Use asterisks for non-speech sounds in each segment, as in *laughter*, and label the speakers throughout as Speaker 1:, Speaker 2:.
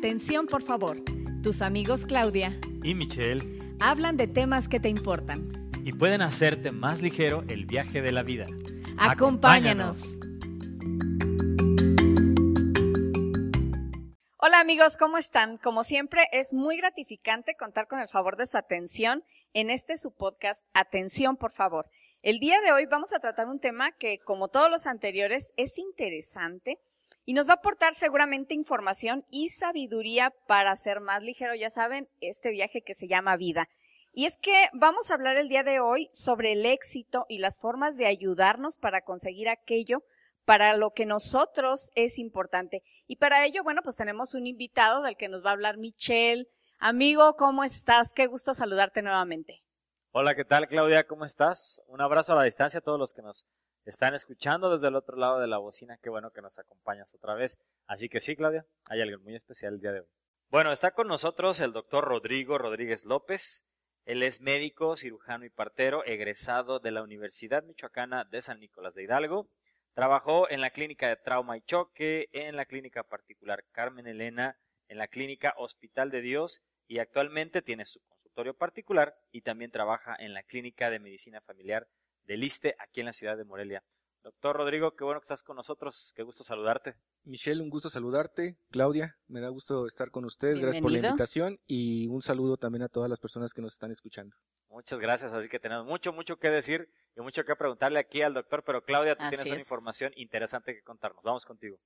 Speaker 1: Atención, por favor. Tus amigos Claudia
Speaker 2: y Michelle
Speaker 1: hablan de temas que te importan.
Speaker 2: y pueden hacerte más ligero el viaje de la vida.
Speaker 1: Acompáñanos. Hola amigos, ¿cómo están? Como siempre, es muy gratificante contar con el favor de su atención en este su podcast Atención, por favor. El día de hoy vamos a tratar un tema que, como todos los anteriores, es interesante y nos va a aportar seguramente información y sabiduría para hacer más ligero, ya saben, este viaje que se llama vida. Y es que vamos a hablar el día de hoy sobre el éxito y las formas de ayudarnos para conseguir aquello para lo que nosotros es importante. Y para ello, bueno, pues tenemos un invitado del que nos va a hablar Michelle. Amigo, ¿cómo estás? Qué gusto saludarte nuevamente.
Speaker 2: Hola, ¿qué tal Claudia? ¿Cómo estás? Un abrazo a la distancia a todos los que nos están escuchando desde el otro lado de la bocina. Qué bueno que nos acompañas otra vez. Así que sí, Claudia, hay algo muy especial el día de hoy. Bueno, está con nosotros el doctor Rodrigo Rodríguez López. Él es médico, cirujano y partero, egresado de la Universidad Michoacana de San Nicolás de Hidalgo. Trabajó en la clínica de trauma y choque, en la clínica particular Carmen Elena, en la clínica Hospital de Dios y actualmente tiene su consultorio particular y también trabaja en la clínica de medicina familiar del ISTE aquí en la ciudad de Morelia. Doctor Rodrigo, qué bueno que estás con nosotros, qué gusto saludarte.
Speaker 3: Michelle, un gusto saludarte. Claudia, me da gusto estar con ustedes. Gracias por la invitación y un saludo también a todas las personas que nos están escuchando.
Speaker 2: Muchas gracias, así que tenemos mucho, mucho que decir y mucho que preguntarle aquí al doctor, pero Claudia, tú
Speaker 1: Así
Speaker 2: tienes una información interesante que contarnos. Vamos contigo.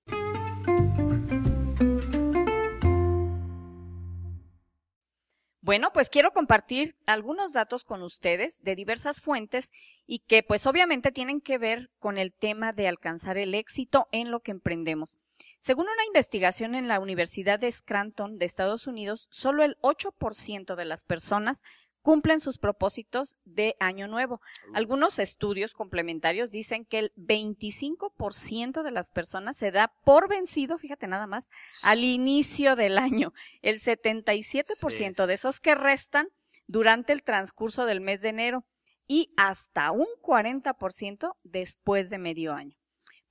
Speaker 1: Bueno, pues quiero compartir algunos datos con ustedes de diversas fuentes y que pues obviamente tienen que ver con el tema de alcanzar el éxito en lo que emprendemos. Según una investigación en la Universidad de Scranton de Estados Unidos, solo el 8% de las personas cumplen sus propósitos de año nuevo. Algunos estudios complementarios dicen que el 25% de las personas se da por vencido, fíjate nada más, al inicio del año. El 77% de esos que restan durante el transcurso del mes de enero y hasta un 40% después de medio año.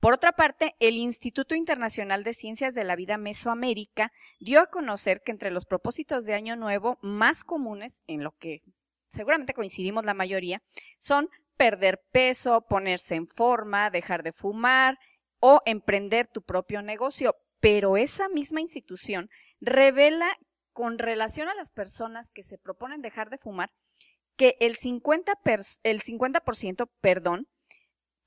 Speaker 1: Por otra parte, el Instituto Internacional de Ciencias de la Vida Mesoamérica dio a conocer que entre los propósitos de Año Nuevo más comunes, en lo que seguramente coincidimos la mayoría, son perder peso, ponerse en forma, dejar de fumar o emprender tu propio negocio. Pero esa misma institución revela con relación a las personas que se proponen dejar de fumar que el 50%, pers- el 50% perdón,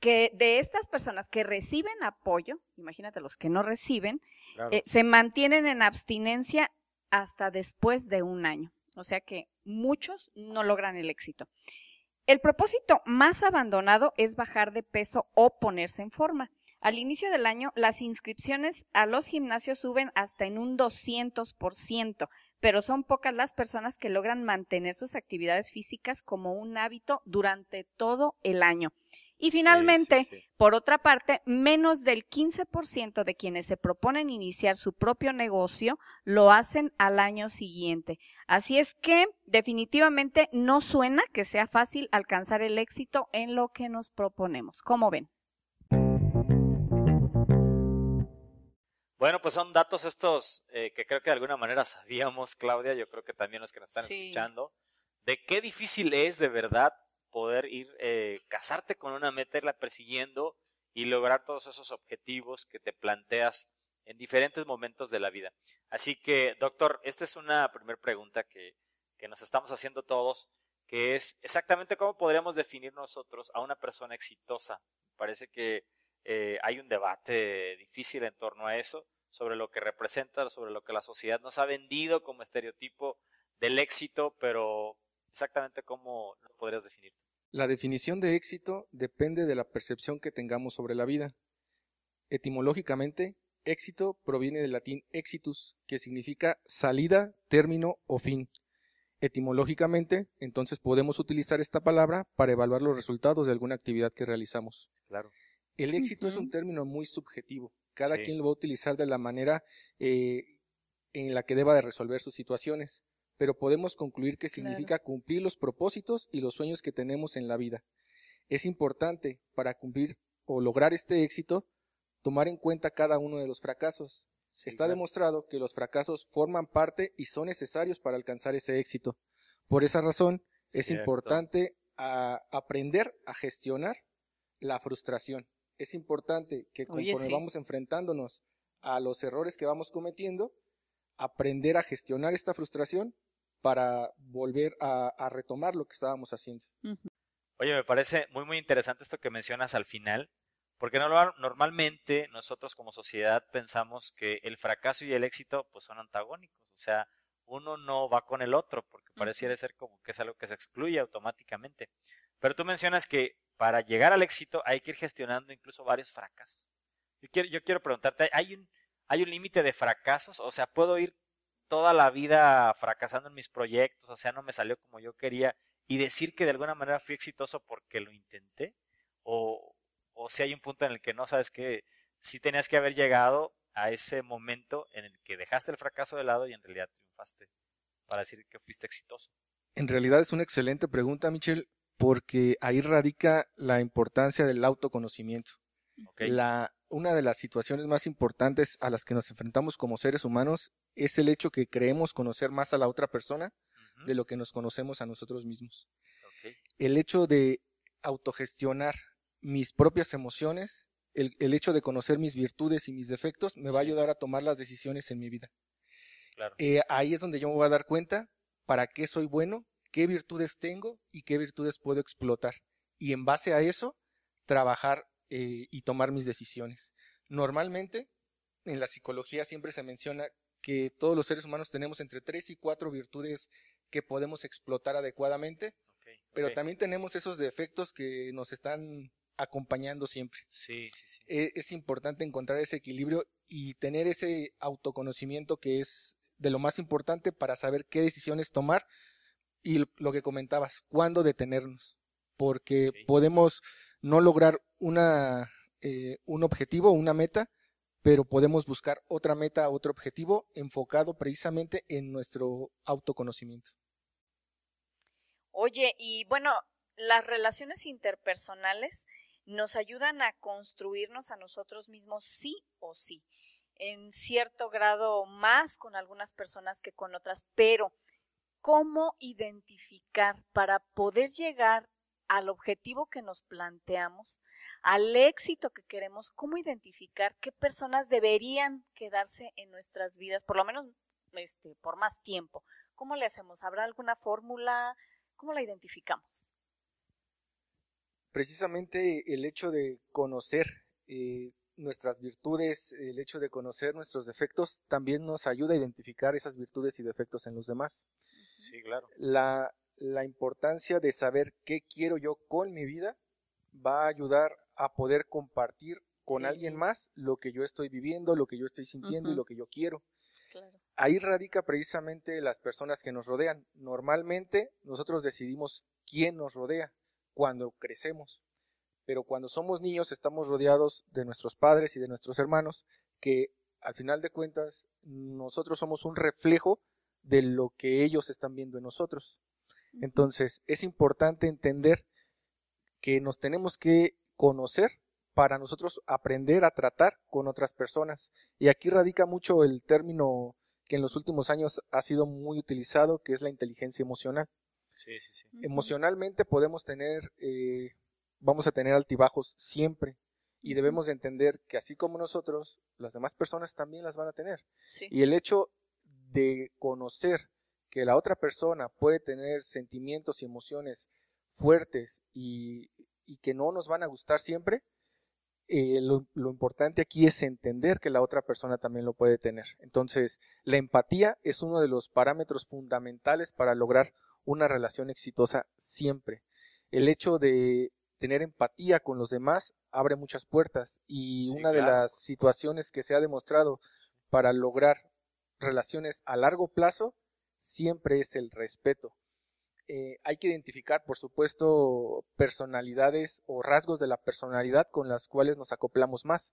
Speaker 1: que de estas personas que reciben apoyo, imagínate los que no reciben,
Speaker 2: Claro.
Speaker 1: eh, se mantienen en abstinencia hasta después de un año. O sea que muchos no logran el éxito. El propósito más abandonado es bajar de peso o ponerse en forma. Al inicio del año, las inscripciones a los gimnasios suben hasta en un 200%, pero son pocas las personas que logran mantener sus actividades físicas como un hábito durante todo el año. Y finalmente,
Speaker 2: Sí, sí, sí.
Speaker 1: por otra parte, menos del 15% de quienes se proponen iniciar su propio negocio lo hacen al año siguiente. Así es que definitivamente no suena que sea fácil alcanzar el éxito en lo que nos proponemos. ¿Cómo ven?
Speaker 2: Bueno, pues son datos estos eh, que creo que de alguna manera sabíamos, Claudia, yo creo que también los que nos están
Speaker 1: Sí.
Speaker 2: escuchando, de qué difícil es de verdad poder ir, eh, casarte con una meta, irla persiguiendo y lograr todos esos objetivos que te planteas en diferentes momentos de la vida. Así que, doctor, esta es una primera pregunta que, que nos estamos haciendo todos, que es exactamente cómo podríamos definir nosotros a una persona exitosa. Parece que eh, hay un debate difícil en torno a eso, sobre lo que representa, sobre lo que la sociedad nos ha vendido como estereotipo del éxito, pero exactamente cómo lo podrías definir.
Speaker 3: La definición de éxito depende de la percepción que tengamos sobre la vida. Etimológicamente, éxito proviene del latín exitus, que significa salida, término o fin. Etimológicamente, entonces podemos utilizar esta palabra para evaluar los resultados de alguna actividad que realizamos.
Speaker 2: Claro.
Speaker 3: El éxito es un término muy subjetivo. Cada
Speaker 2: Sí.
Speaker 3: quien lo va a utilizar de la manera eh, en la que deba de resolver sus situaciones, pero podemos concluir que
Speaker 1: Claro.
Speaker 3: significa cumplir los propósitos y los sueños que tenemos en la vida. Es importante para cumplir o lograr este éxito tomar en cuenta cada uno de los fracasos. Está demostrado que los fracasos forman parte y son necesarios para alcanzar ese éxito. Por esa razón, es importante aprender a gestionar la frustración. Es importante que conforme vamos enfrentándonos a los errores que vamos cometiendo, aprender a gestionar esta frustración para volver a, retomar lo que estábamos haciendo.
Speaker 2: Oye, me parece muy, muy interesante esto que mencionas al final, porque normalmente nosotros como sociedad pensamos que el fracaso y el éxito pues son antagónicos, o sea, uno no va con el otro, porque pareciera ser como que es algo que se excluye automáticamente. Pero tú mencionas que para llegar al éxito hay que ir gestionando incluso varios fracasos. Yo quiero, yo quiero preguntarte, ¿hay un, hay un límite de fracasos? O sea, ¿puedo ir toda la vida fracasando en mis proyectos? O sea, no me salió como yo quería y decir que de alguna manera fui exitoso porque lo intenté? ¿O, si hay un punto en el que no sabes que si tenías que haber llegado a ese momento en el que dejaste el fracaso de lado y en realidad triunfaste para decir que fuiste exitoso?
Speaker 3: En realidad es una excelente pregunta, Michelle, porque ahí radica la importancia del autoconocimiento. La, una de las situaciones más importantes a las que nos enfrentamos como seres humanos es el hecho que creemos conocer más a la otra persona de lo que nos conocemos a nosotros mismos. El hecho de autogestionar mis propias emociones, el, hecho de conocer mis virtudes y mis defectos me va a ayudar a tomar las decisiones en mi vida. Eh, ahí es donde yo me voy a dar cuenta para qué soy bueno, qué virtudes tengo y qué virtudes puedo explotar. Y en base a eso, trabajar eh, y tomar mis decisiones. Normalmente, en la psicología siempre se menciona que todos los seres humanos tenemos entre tres y cuatro virtudes que podemos explotar adecuadamente, pero también tenemos esos defectos que nos están acompañando siempre.
Speaker 2: Sí, sí, sí.
Speaker 3: E, es, importante encontrar ese equilibrio y tener ese autoconocimiento que es de lo más importante para saber qué decisiones tomar y lo que comentabas, cuándo detenernos, porque podemos no lograr una, eh, un objetivo, una meta, pero podemos buscar otra meta, otro objetivo enfocado precisamente en nuestro autoconocimiento.
Speaker 1: Oye, y bueno, las relaciones interpersonales nos ayudan a construirnos a nosotros mismos sí o sí, en cierto grado más con algunas personas que con otras, pero ¿cómo identificar para poder llegar al objetivo que nos planteamos, al éxito que queremos, cómo identificar qué personas deberían quedarse en nuestras vidas, por lo menos este, por más tiempo. ¿Cómo le hacemos? ¿Habrá alguna fórmula? ¿Cómo la identificamos?
Speaker 3: precisamente el hecho de conocer eh, nuestras virtudes, el hecho de conocer nuestros defectos, también nos ayuda a identificar esas virtudes y defectos en los demás.
Speaker 2: Sí, claro.
Speaker 3: La, importancia de saber qué quiero yo con mi vida va a ayudar a poder compartir con alguien más lo que yo estoy viviendo, lo que yo estoy sintiendo y lo que yo quiero. Ahí radica precisamente las personas que nos rodean. Normalmente nosotros decidimos quién nos rodea cuando crecemos. Pero cuando somos niños estamos rodeados de nuestros padres y de nuestros hermanos, que al final de cuentas nosotros somos un reflejo de lo que ellos están viendo en nosotros. Entonces es importante entender que nos tenemos que conocer para nosotros aprender a tratar con otras personas. Y aquí radica mucho el término que en los últimos años ha sido muy utilizado, que es la inteligencia emocional. Emocionalmente podemos tener, eh, vamos a tener altibajos siempre y debemos de entender que así como nosotros, las demás personas también las van a tener. Y el hecho de conocer que la otra persona puede tener sentimientos y emociones fuertes y, que no nos van a gustar siempre, eh, lo, lo, importante aquí es entender que la otra persona también lo puede tener. Entonces, la empatía es uno de los parámetros fundamentales para lograr una relación exitosa siempre. El hecho de tener empatía con los demás abre muchas puertas y una de las situaciones que se ha demostrado para lograr relaciones a largo plazo siempre es el respeto. Eh, hay que identificar, por supuesto, personalidades o rasgos de la personalidad con las cuales nos acoplamos más.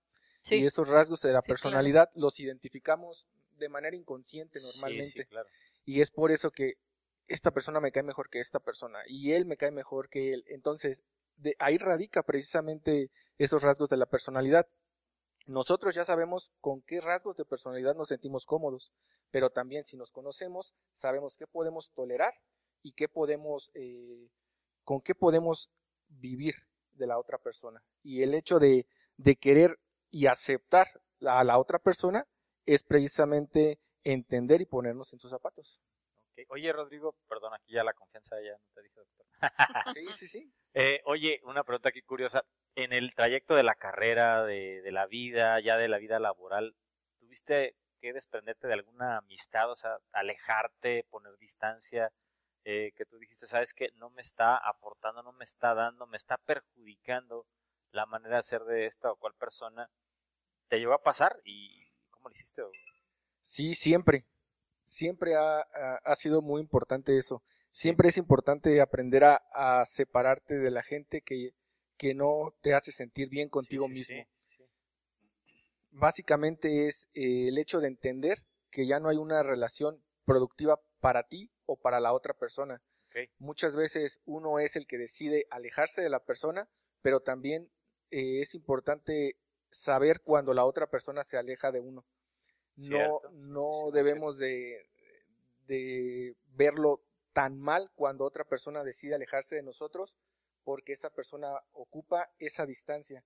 Speaker 3: Y esos rasgos de la personalidad los identificamos de manera inconsciente normalmente. Y es por eso que esta persona me cae mejor que esta persona y él me cae mejor que él. Entonces, de ahí radica precisamente esos rasgos de la personalidad. Nosotros ya sabemos con qué rasgos de personalidad nos sentimos cómodos, pero también si nos conocemos, sabemos qué podemos tolerar y qué podemos, eh, con qué podemos vivir de la otra persona. Y el hecho de, de querer y aceptar a la otra persona es precisamente entender y ponernos en sus zapatos.
Speaker 2: Oye, Rodrigo, perdón, aquí ya la confianza ya no te dije, doctor. *laughs* *laughs*
Speaker 3: sí, sí, sí.
Speaker 2: Eh, oye, una pregunta aquí curiosa. En el trayecto de la carrera, de, de, la vida, ya de la vida laboral, ¿tuviste que desprenderte de alguna amistad, o sea, alejarte, poner distancia? Eh, que tú dijiste, sabes que no me está aportando, no me está dando, me está perjudicando la manera de ser de esta o cual persona. ¿Te llegó a pasar? ¿Y cómo lo hiciste?
Speaker 3: Sí, siempre siempre ha, sido muy importante eso. Siempre es importante aprender a, separarte de la gente que, que, no te hace sentir bien contigo mismo. Básicamente es eh, el hecho de entender que ya no hay una relación productiva para ti o para la otra persona. Muchas veces uno es el que decide alejarse de la persona, pero también eh, es importante saber cuando la otra persona se aleja de uno no, no debemos de, de verlo tan mal cuando otra persona decide alejarse de nosotros porque esa persona ocupa esa distancia.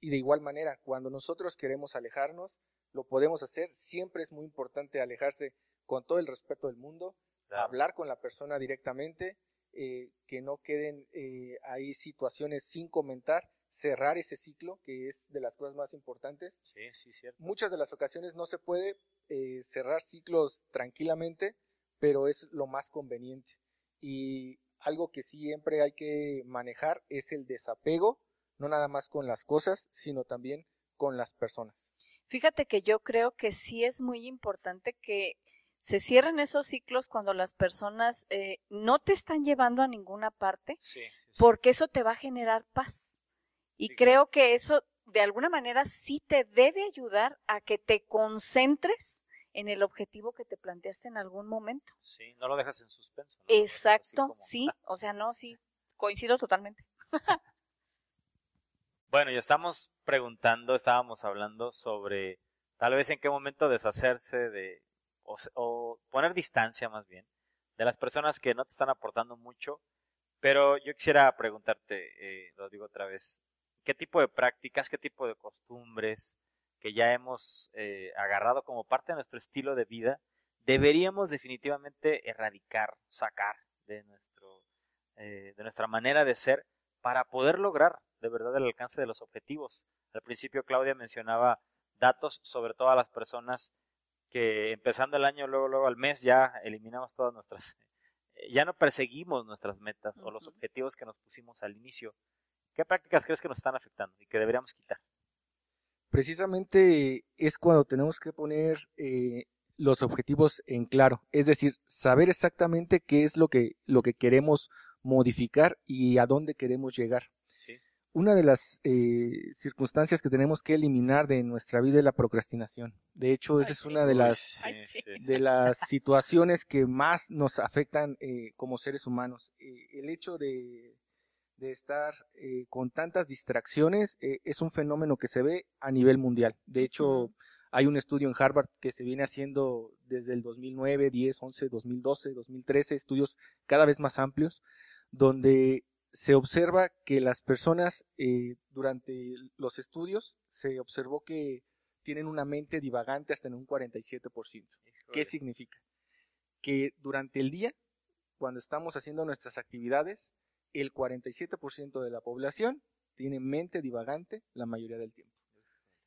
Speaker 3: Y de igual manera, cuando nosotros queremos alejarnos, lo podemos hacer. Siempre es muy importante alejarse con todo el respeto del mundo, hablar con la persona directamente, eh, que no queden eh, ahí situaciones sin comentar cerrar ese ciclo, que es de las cosas más importantes.
Speaker 2: Sí, sí, cierto.
Speaker 3: Muchas de las ocasiones no se puede eh, cerrar ciclos tranquilamente, pero es lo más conveniente. Y algo que siempre hay que manejar es el desapego, no nada más con las cosas, sino también con las personas.
Speaker 1: Fíjate que yo creo que sí es muy importante que se cierren esos ciclos cuando las personas eh, no te están llevando a ninguna parte, porque eso te va a generar paz. Y creo que eso de alguna manera sí te debe ayudar a que te concentres en el objetivo que te planteaste en algún momento.
Speaker 2: Sí, no lo dejas en suspenso.
Speaker 1: Exacto, sí, *laughs* o sea, no, sí, coincido totalmente. *laughs*
Speaker 2: bueno, ya estamos preguntando, estábamos hablando sobre tal vez en qué momento deshacerse de, o, poner distancia más bien, de las personas que no te están aportando mucho, pero yo quisiera preguntarte, eh, lo digo otra vez, qué tipo de prácticas, qué tipo de costumbres que ya hemos eh, agarrado como parte de nuestro estilo de vida, deberíamos definitivamente erradicar, sacar de, nuestro, eh, de nuestra manera de ser para poder lograr de verdad el alcance de los objetivos. Al principio Claudia mencionaba datos sobre todas las personas que empezando el año, luego, luego al mes ya eliminamos todas nuestras, ya no perseguimos nuestras metas o los objetivos que nos pusimos al inicio. ¿Qué prácticas crees que nos están afectando y que deberíamos quitar?
Speaker 3: Precisamente es cuando tenemos que poner eh, los objetivos en claro, es decir, saber exactamente qué es lo que, lo que queremos modificar y a dónde queremos llegar. Una de las eh, circunstancias que tenemos que eliminar de nuestra vida es la procrastinación. De hecho, esa es una de las, de las situaciones que más nos afectan eh, como seres humanos. el hecho de de estar eh, con tantas distracciones eh, es un fenómeno que se ve a nivel mundial. De hecho, hay un estudio en Harvard que se viene haciendo desde el 2009, 10, 11, 2012, 2013, estudios cada vez más amplios, donde se observa que las personas eh, durante los estudios se observó que tienen una mente divagante hasta en un 47%. ¿Qué significa? Que durante el día, cuando estamos haciendo nuestras actividades, el 47% de la población tiene mente divagante la mayoría del tiempo.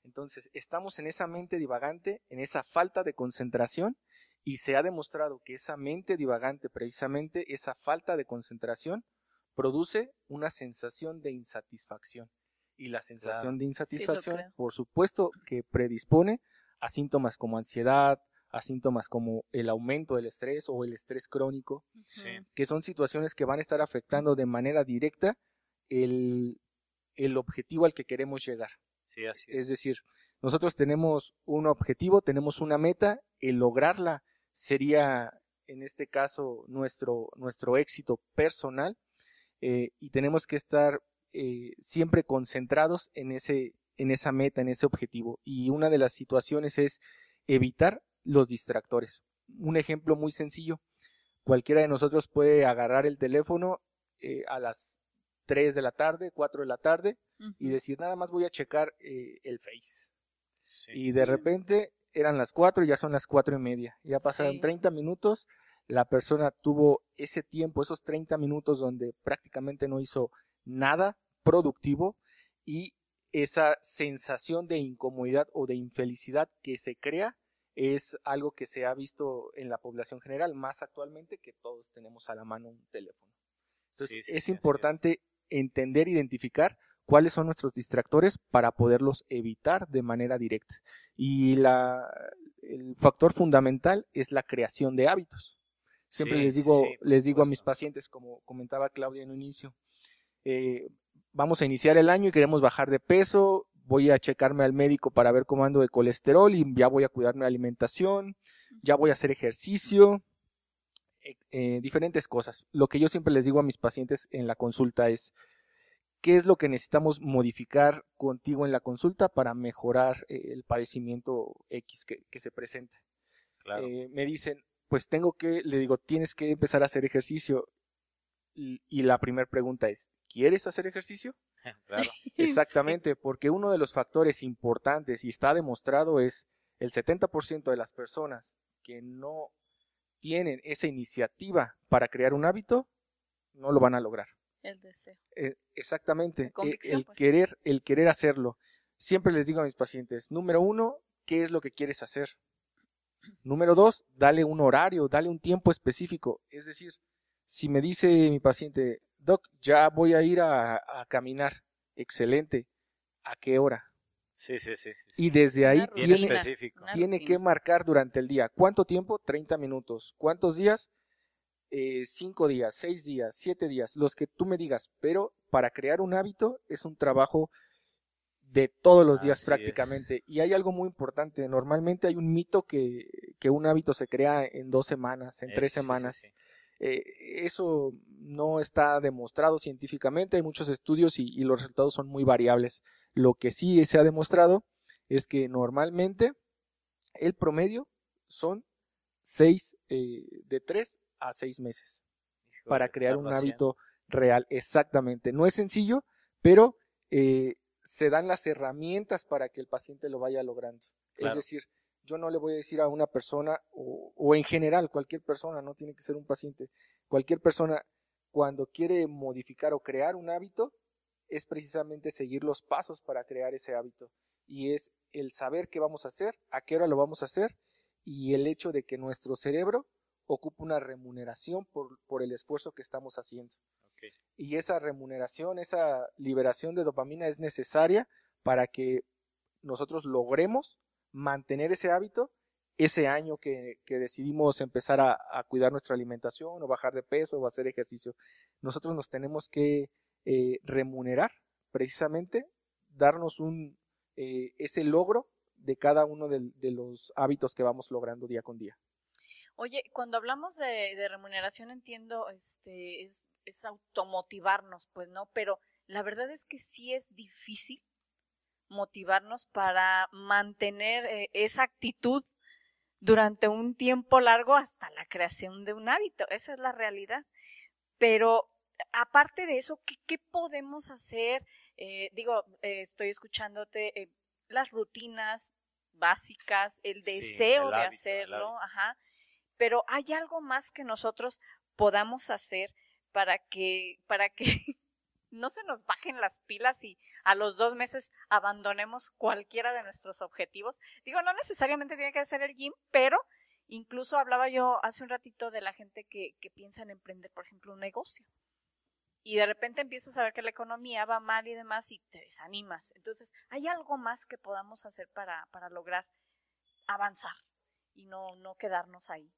Speaker 3: Entonces, estamos en esa mente divagante, en esa falta de concentración, y se ha demostrado que esa mente divagante, precisamente esa falta de concentración, produce una sensación de insatisfacción. Y la sensación de insatisfacción, por supuesto, que predispone a síntomas como ansiedad, a síntomas como el aumento del estrés o el estrés crónico, que son situaciones que van a estar afectando de manera directa el, objetivo al que queremos llegar. es. decir, nosotros tenemos un objetivo, tenemos una meta, el lograrla sería en este caso nuestro, nuestro éxito personal eh, y tenemos que estar eh, siempre concentrados en ese, en esa meta, en ese objetivo. Y una de las situaciones es evitar los distractores. Un ejemplo muy sencillo. Cualquiera de nosotros puede agarrar el teléfono eh, a las 3 de la tarde, 4 de la tarde y decir, nada más voy a checar eh, el Face. y de repente eran las 4 y ya son las 4 y media. Ya pasaron 30 minutos, la persona tuvo ese tiempo, esos 30 minutos donde prácticamente no hizo nada productivo y esa sensación de incomodidad o de infelicidad que se crea es algo que se ha visto en la población general, más actualmente que todos tenemos a la mano un teléfono. Entonces es importante entender, identificar cuáles son nuestros distractores para poderlos evitar de manera directa. Y la, el factor fundamental es la creación de hábitos. Siempre les digo, les digo a mis pacientes, como comentaba Claudia en un inicio, eh, vamos a iniciar el año y queremos bajar de peso, voy a checarme al médico para ver cómo ando de colesterol y ya voy a cuidar mi alimentación, ya voy a hacer ejercicio, eh, eh, diferentes cosas. Lo que yo siempre les digo a mis pacientes en la consulta es, ¿qué es lo que necesitamos modificar contigo en la consulta para mejorar el padecimiento X que, se presenta? me dicen, pues tengo que, le digo, tienes que empezar a hacer ejercicio. y la primera pregunta es, ¿quieres hacer ejercicio? *laughs*
Speaker 2: Claro. *laughs*
Speaker 3: Exactamente, porque uno de los factores importantes y está demostrado es el 70% de las personas que no tienen esa iniciativa para crear un hábito, no lo van a lograr.
Speaker 1: El deseo.
Speaker 3: Eh, exactamente, el, pues. querer, el querer hacerlo. Siempre les digo a mis pacientes, número uno, ¿qué es lo que quieres hacer? Número dos, dale un horario, dale un tiempo específico. Es decir, si me dice mi paciente, Doc, ya voy a ir a, caminar. Excelente. ¿A qué hora?
Speaker 2: Sí, sí, sí.
Speaker 3: Y desde ahí tiene, tiene que marcar durante el día. ¿Cuánto tiempo? 30 minutos. ¿Cuántos días? Eh, cinco días, seis días, siete días, los que tú me digas. Pero para crear un hábito es un trabajo de todos los días prácticamente. Y hay algo muy importante. Normalmente hay un mito que, que un hábito se crea en dos semanas, en tres semanas. Eh, eso no está demostrado científicamente, hay muchos estudios y, los resultados son muy variables. Lo que sí se ha demostrado es que normalmente el promedio son seis, eh, de tres a seis meses para crear un hábito real. Exactamente. No es sencillo, pero eh, se dan las herramientas para que el paciente lo vaya logrando. Es decir, yo no le voy a decir a una persona o, en general cualquier persona, no tiene que ser un paciente, cualquier persona cuando quiere modificar o crear un hábito es precisamente seguir los pasos para crear ese hábito y es el saber qué vamos a hacer, a qué hora lo vamos a hacer y el hecho de que nuestro cerebro ocupa una remuneración por, por el esfuerzo que estamos haciendo. Y esa remuneración, esa liberación de dopamina es necesaria para que nosotros logremos mantener ese hábito ese año que, decidimos empezar a, cuidar nuestra alimentación o bajar de peso o hacer ejercicio. Nosotros nos tenemos que eh, remunerar precisamente, darnos un, eh, ese logro de cada uno de, los hábitos que vamos logrando día con día.
Speaker 1: Oye, cuando hablamos de, de remuneración entiendo, este, es, es automotivarnos, pues, ¿no? Pero la verdad es que sí es difícil motivarnos para mantener eh, esa actitud durante un tiempo largo hasta la creación de un hábito. Esa es la realidad. Pero aparte de eso, ¿qué, podemos hacer? Eh, digo, eh, estoy escuchándote las rutinas básicas, el deseo de hacerlo, ajá. Pero hay algo más que nosotros podamos hacer para que, para que *laughs* no se nos bajen las pilas y a los dos meses abandonemos cualquiera de nuestros objetivos. Digo, no necesariamente tiene que ser el gym, pero incluso hablaba yo hace un ratito de la gente que, que piensa en emprender, por ejemplo, un negocio. Y de repente empiezas a ver que la economía va mal y demás y te desanimas. Entonces, ¿hay algo más que podamos hacer para, para lograr avanzar y no, no quedarnos ahí?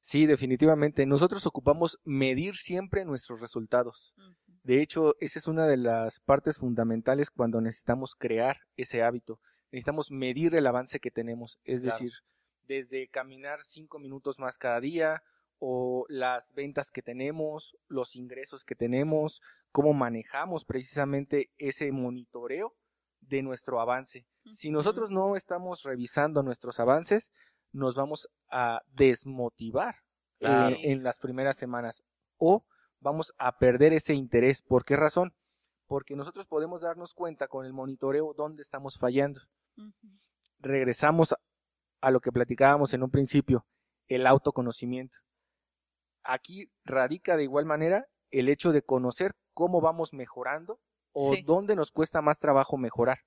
Speaker 3: Sí, definitivamente. Nosotros ocupamos medir siempre nuestros resultados. De hecho, esa es una de las partes fundamentales cuando necesitamos crear ese hábito. Necesitamos medir el avance que tenemos, es decir, desde caminar cinco minutos más cada día o las ventas que tenemos, los ingresos que tenemos, cómo manejamos precisamente ese monitoreo de nuestro avance. Si nosotros no estamos revisando nuestros avances, nos vamos a desmotivar eh, en las primeras semanas o vamos a perder ese interés. ¿Por qué razón? Porque nosotros podemos darnos cuenta con el monitoreo dónde estamos fallando. Regresamos a lo que platicábamos en un principio, el autoconocimiento. Aquí radica de igual manera el hecho de conocer cómo vamos mejorando o dónde nos cuesta más trabajo mejorar.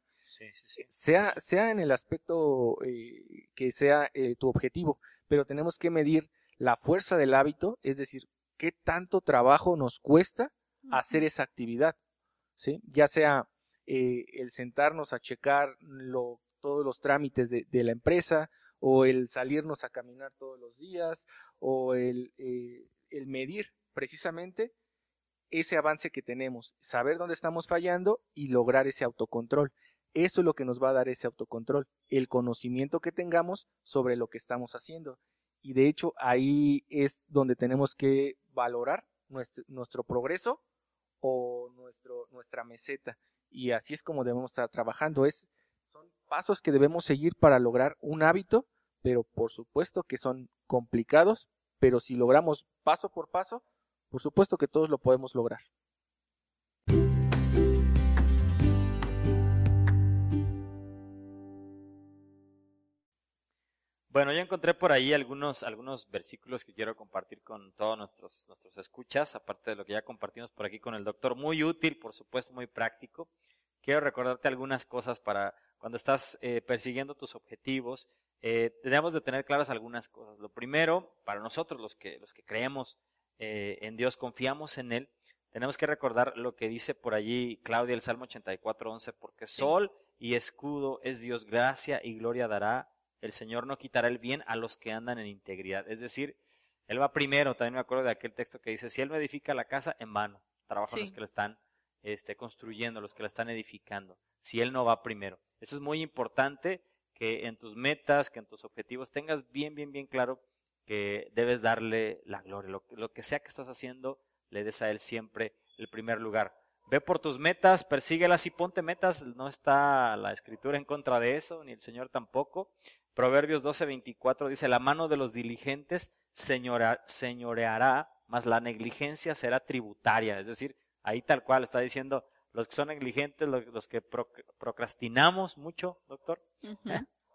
Speaker 3: Sea, sea en el aspecto eh, que sea eh, tu objetivo, pero tenemos que medir la fuerza del hábito, es decir, qué tanto trabajo nos cuesta hacer esa actividad, ¿sí? Ya sea eh, el sentarnos a checar lo, todos los trámites de, la empresa, o el salirnos a caminar todos los días, o el, el medir precisamente ese avance que tenemos, saber dónde estamos fallando y lograr ese autocontrol. Eso es lo que nos va a dar ese autocontrol, el conocimiento que tengamos sobre lo que estamos haciendo. Y de hecho ahí es donde tenemos que valorar nuestro, progreso o nuestro, nuestra meseta. Y así es como debemos estar trabajando. Es, son pasos que debemos seguir para lograr un hábito, pero por supuesto que son complicados, pero si logramos paso por paso, por supuesto que todos lo podemos lograr.
Speaker 2: Bueno, yo encontré por ahí algunos, algunos versículos que quiero compartir con todos nuestros, nuestros escuchas, aparte de lo que ya compartimos por aquí con el doctor. Muy útil, por supuesto, muy práctico. Quiero recordarte algunas cosas para cuando estás eh, persiguiendo tus objetivos. Eh, tenemos de tener claras algunas cosas. Lo primero, para nosotros los que, los que creemos eh, en Dios, confiamos en Él, tenemos que recordar lo que dice por allí Claudia el Salmo 84, 11, porque sol y escudo es Dios, gracia y gloria dará el Señor no quitará el bien a los que andan en integridad. Es decir, Él va primero, también me acuerdo de aquel texto que dice, si Él no edifica la casa, en vano, trabajan los que la están este, construyendo, los que la están edificando, si Él no va primero. Eso es muy importante, que en tus metas, que en tus objetivos tengas bien, bien, bien claro que debes darle la gloria. Lo, lo que sea que estás haciendo, le des a Él siempre el primer lugar. Ve por tus metas, persíguelas y ponte metas. No está la escritura en contra de eso, ni el Señor tampoco. Proverbios 12:24 dice, la mano de los diligentes señoreará, mas la negligencia será tributaria. Es decir, ahí tal cual está diciendo, los que son negligentes, los, que procrastinamos mucho, doctor,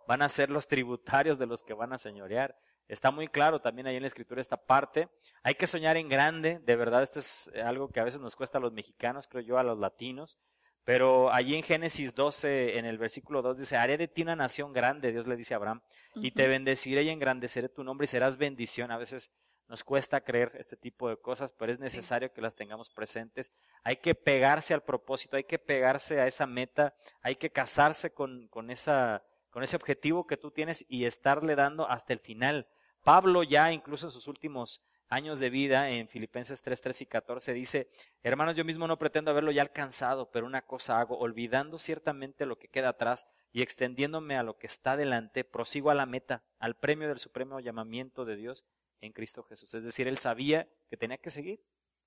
Speaker 2: van a ser los tributarios de los que van a señorear. Está muy claro también ahí en la escritura esta parte. Hay que soñar en grande, de verdad, esto es algo que a veces nos cuesta a los mexicanos, creo yo, a los latinos. Pero allí en Génesis 12, en el versículo 2, dice, haré de ti una nación grande, Dios le dice a Abraham, y te bendeciré y engrandeceré tu nombre y serás bendición. A veces nos cuesta creer este tipo de cosas, pero es necesario que las tengamos presentes. Hay que pegarse al propósito, hay que pegarse a esa meta, hay que casarse con, con, esa, con ese objetivo que tú tienes y estarle dando hasta el final. Pablo ya incluso en sus últimos años de vida en Filipenses 3, 3 y 14 dice, hermanos, yo mismo no pretendo haberlo ya alcanzado, pero una cosa hago, olvidando ciertamente lo que queda atrás y extendiéndome a lo que está delante, prosigo a la meta, al premio del supremo llamamiento de Dios en Cristo Jesús. Es decir, él sabía que tenía que seguir.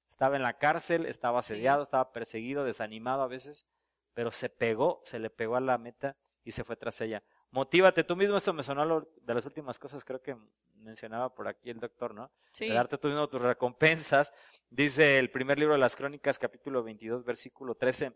Speaker 2: Estaba en la cárcel, estaba asediado, estaba perseguido, desanimado a veces, pero se pegó, se le pegó a la meta y se fue tras ella. Motívate tú mismo, esto me sonó de las últimas cosas, creo que mencionaba por aquí el doctor, ¿no?
Speaker 1: Sí.
Speaker 2: De darte tú mismo tus recompensas. Dice el primer libro de las Crónicas, capítulo 22, versículo 13.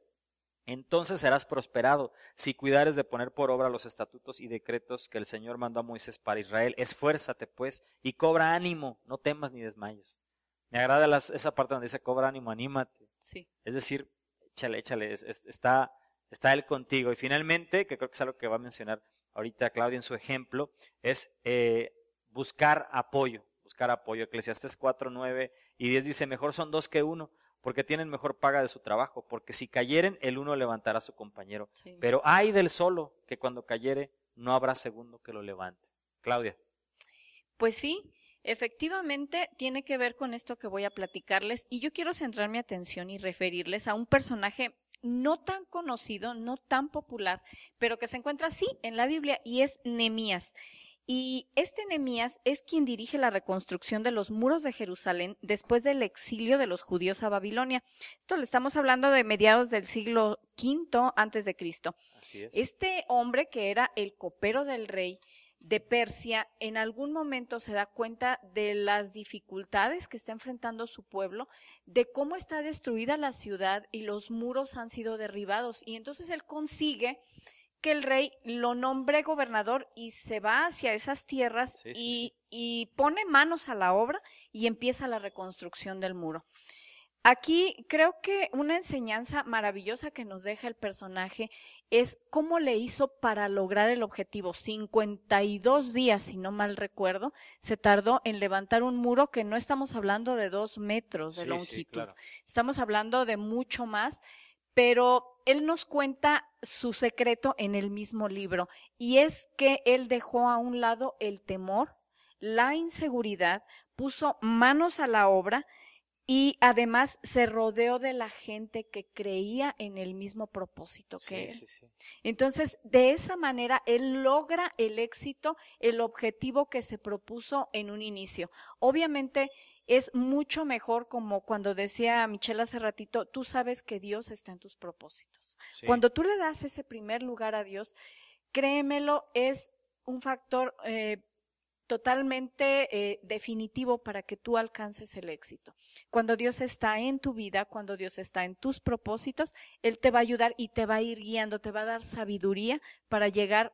Speaker 2: Entonces serás prosperado si cuidares de poner por obra los estatutos y decretos que el Señor mandó a Moisés para Israel. Esfuérzate, pues, y cobra ánimo, no temas ni desmayes. Me agrada esa parte donde dice cobra ánimo, anímate.
Speaker 1: Sí.
Speaker 2: Es decir, échale, échale, está, está Él contigo. Y finalmente, que creo que es algo que va a mencionar ahorita Claudia en su ejemplo, es eh, buscar apoyo, buscar apoyo. Eclesiastes 4, 9 y 10 dice, mejor son dos que uno, porque tienen mejor paga de su trabajo, porque si cayeren, el uno levantará a su compañero. Pero hay del solo, que cuando cayere, no habrá segundo que lo levante. Claudia.
Speaker 1: Pues sí, efectivamente tiene que ver con esto que voy a platicarles, y yo quiero centrar mi atención y referirles a un personaje no tan conocido, no tan popular, pero que se encuentra así en la Biblia y es Nemías. Y este Nehemías es quien dirige la reconstrucción de los muros de Jerusalén después del exilio de los judíos a Babilonia. Esto le estamos hablando de mediados del siglo V antes de Cristo.
Speaker 2: Así es.
Speaker 1: Este hombre que era el copero del rey de Persia en algún momento se da cuenta de las dificultades que está enfrentando su pueblo, de cómo está destruida la ciudad y los muros han sido derribados. Y entonces él consigue que el rey lo nombre gobernador y se va hacia esas tierras
Speaker 2: Sí, sí,
Speaker 1: y, y pone manos a la obra y empieza la reconstrucción del muro. Aquí creo que una enseñanza maravillosa que nos deja el personaje es cómo le hizo para lograr el objetivo. 52 días, si no mal recuerdo, se tardó en levantar un muro que no estamos hablando de dos metros de
Speaker 2: Sí, sí,
Speaker 1: longitud.
Speaker 2: claro.
Speaker 1: Estamos hablando de mucho más, pero él nos cuenta su secreto en el mismo libro y es que él dejó a un lado el temor, la inseguridad, puso manos a la obra y además se rodeó de la gente que creía en el mismo propósito que
Speaker 2: Sí,
Speaker 1: él.
Speaker 2: sí, sí.
Speaker 1: Entonces, de esa manera, él logra el éxito, el objetivo que se propuso en un inicio. Obviamente, es mucho mejor como cuando decía Michelle hace ratito, tú sabes que Dios está en tus propósitos. Cuando tú le das ese primer lugar a Dios, créemelo, es un factor eh, totalmente eh, definitivo para que tú alcances el éxito. Cuando Dios está en tu vida, cuando Dios está en tus propósitos, Él te va a ayudar y te va a ir guiando, te va a dar sabiduría para llegar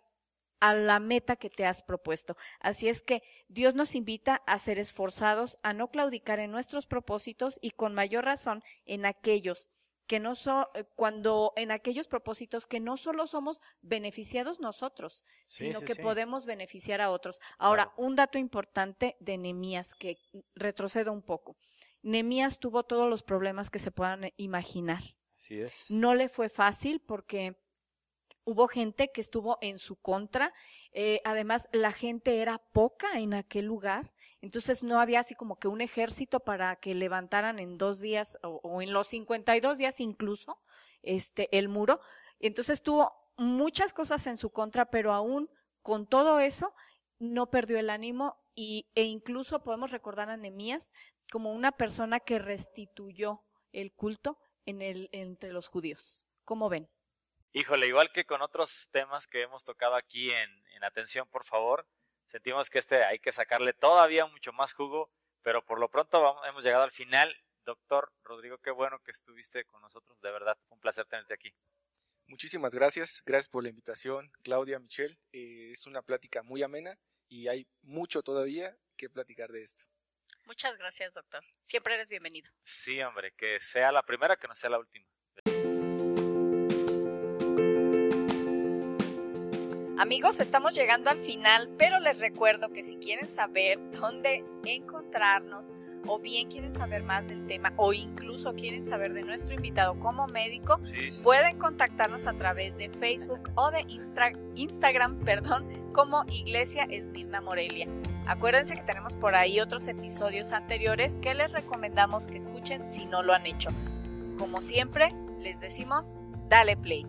Speaker 1: a la meta que te has propuesto. Así es que Dios nos invita a ser esforzados, a no claudicar en nuestros propósitos y con mayor razón en aquellos que no son, cuando en aquellos propósitos que no solo somos beneficiados nosotros,
Speaker 2: Sí,
Speaker 1: sino
Speaker 2: sí,
Speaker 1: que
Speaker 2: sí.
Speaker 1: podemos beneficiar a otros. Ahora,
Speaker 2: Claro.
Speaker 1: un dato importante de Nemías que retrocedo un poco. Nemías tuvo todos los problemas que se puedan imaginar.
Speaker 2: Así es.
Speaker 1: No le fue fácil porque hubo gente que estuvo en su contra. eh, además, la gente era poca en aquel lugar. Entonces no había así como que un ejército para que levantaran en dos días o, en los 52 días incluso este el muro. Entonces tuvo muchas cosas en su contra, pero aún con todo eso no perdió el ánimo y, e incluso podemos recordar a Nehemías como una persona que restituyó el culto en el, entre los judíos. ¿Cómo ven?
Speaker 2: Híjole, igual que con otros temas que hemos tocado aquí en, en Atención, por favor, sentimos que este hay que sacarle todavía mucho más jugo, pero por lo pronto vamos- hemos llegado al final. Doctor Rodrigo, qué bueno que estuviste con nosotros, de verdad, fue un placer tenerte aquí.
Speaker 3: Muchísimas gracias, gracias por la invitación, Claudia, Michelle. Eh, es una plática muy amena y hay mucho todavía que platicar de esto.
Speaker 1: Muchas gracias, doctor. Siempre eres bienvenido.
Speaker 2: Sí, hombre, que sea la primera, que no sea la última.
Speaker 1: Amigos, estamos llegando al final, pero les recuerdo que si quieren saber dónde encontrarnos o bien quieren saber más del tema o incluso quieren saber de nuestro invitado como médico,
Speaker 2: Sí, sí,
Speaker 1: pueden contactarnos a través de Facebook o de Instra- Instagram, *laughs* perdón, como Iglesia Esmirna Morelia. Acuérdense que tenemos por ahí otros episodios anteriores que les recomendamos que escuchen si no lo han hecho. Como siempre, les decimos, dale play.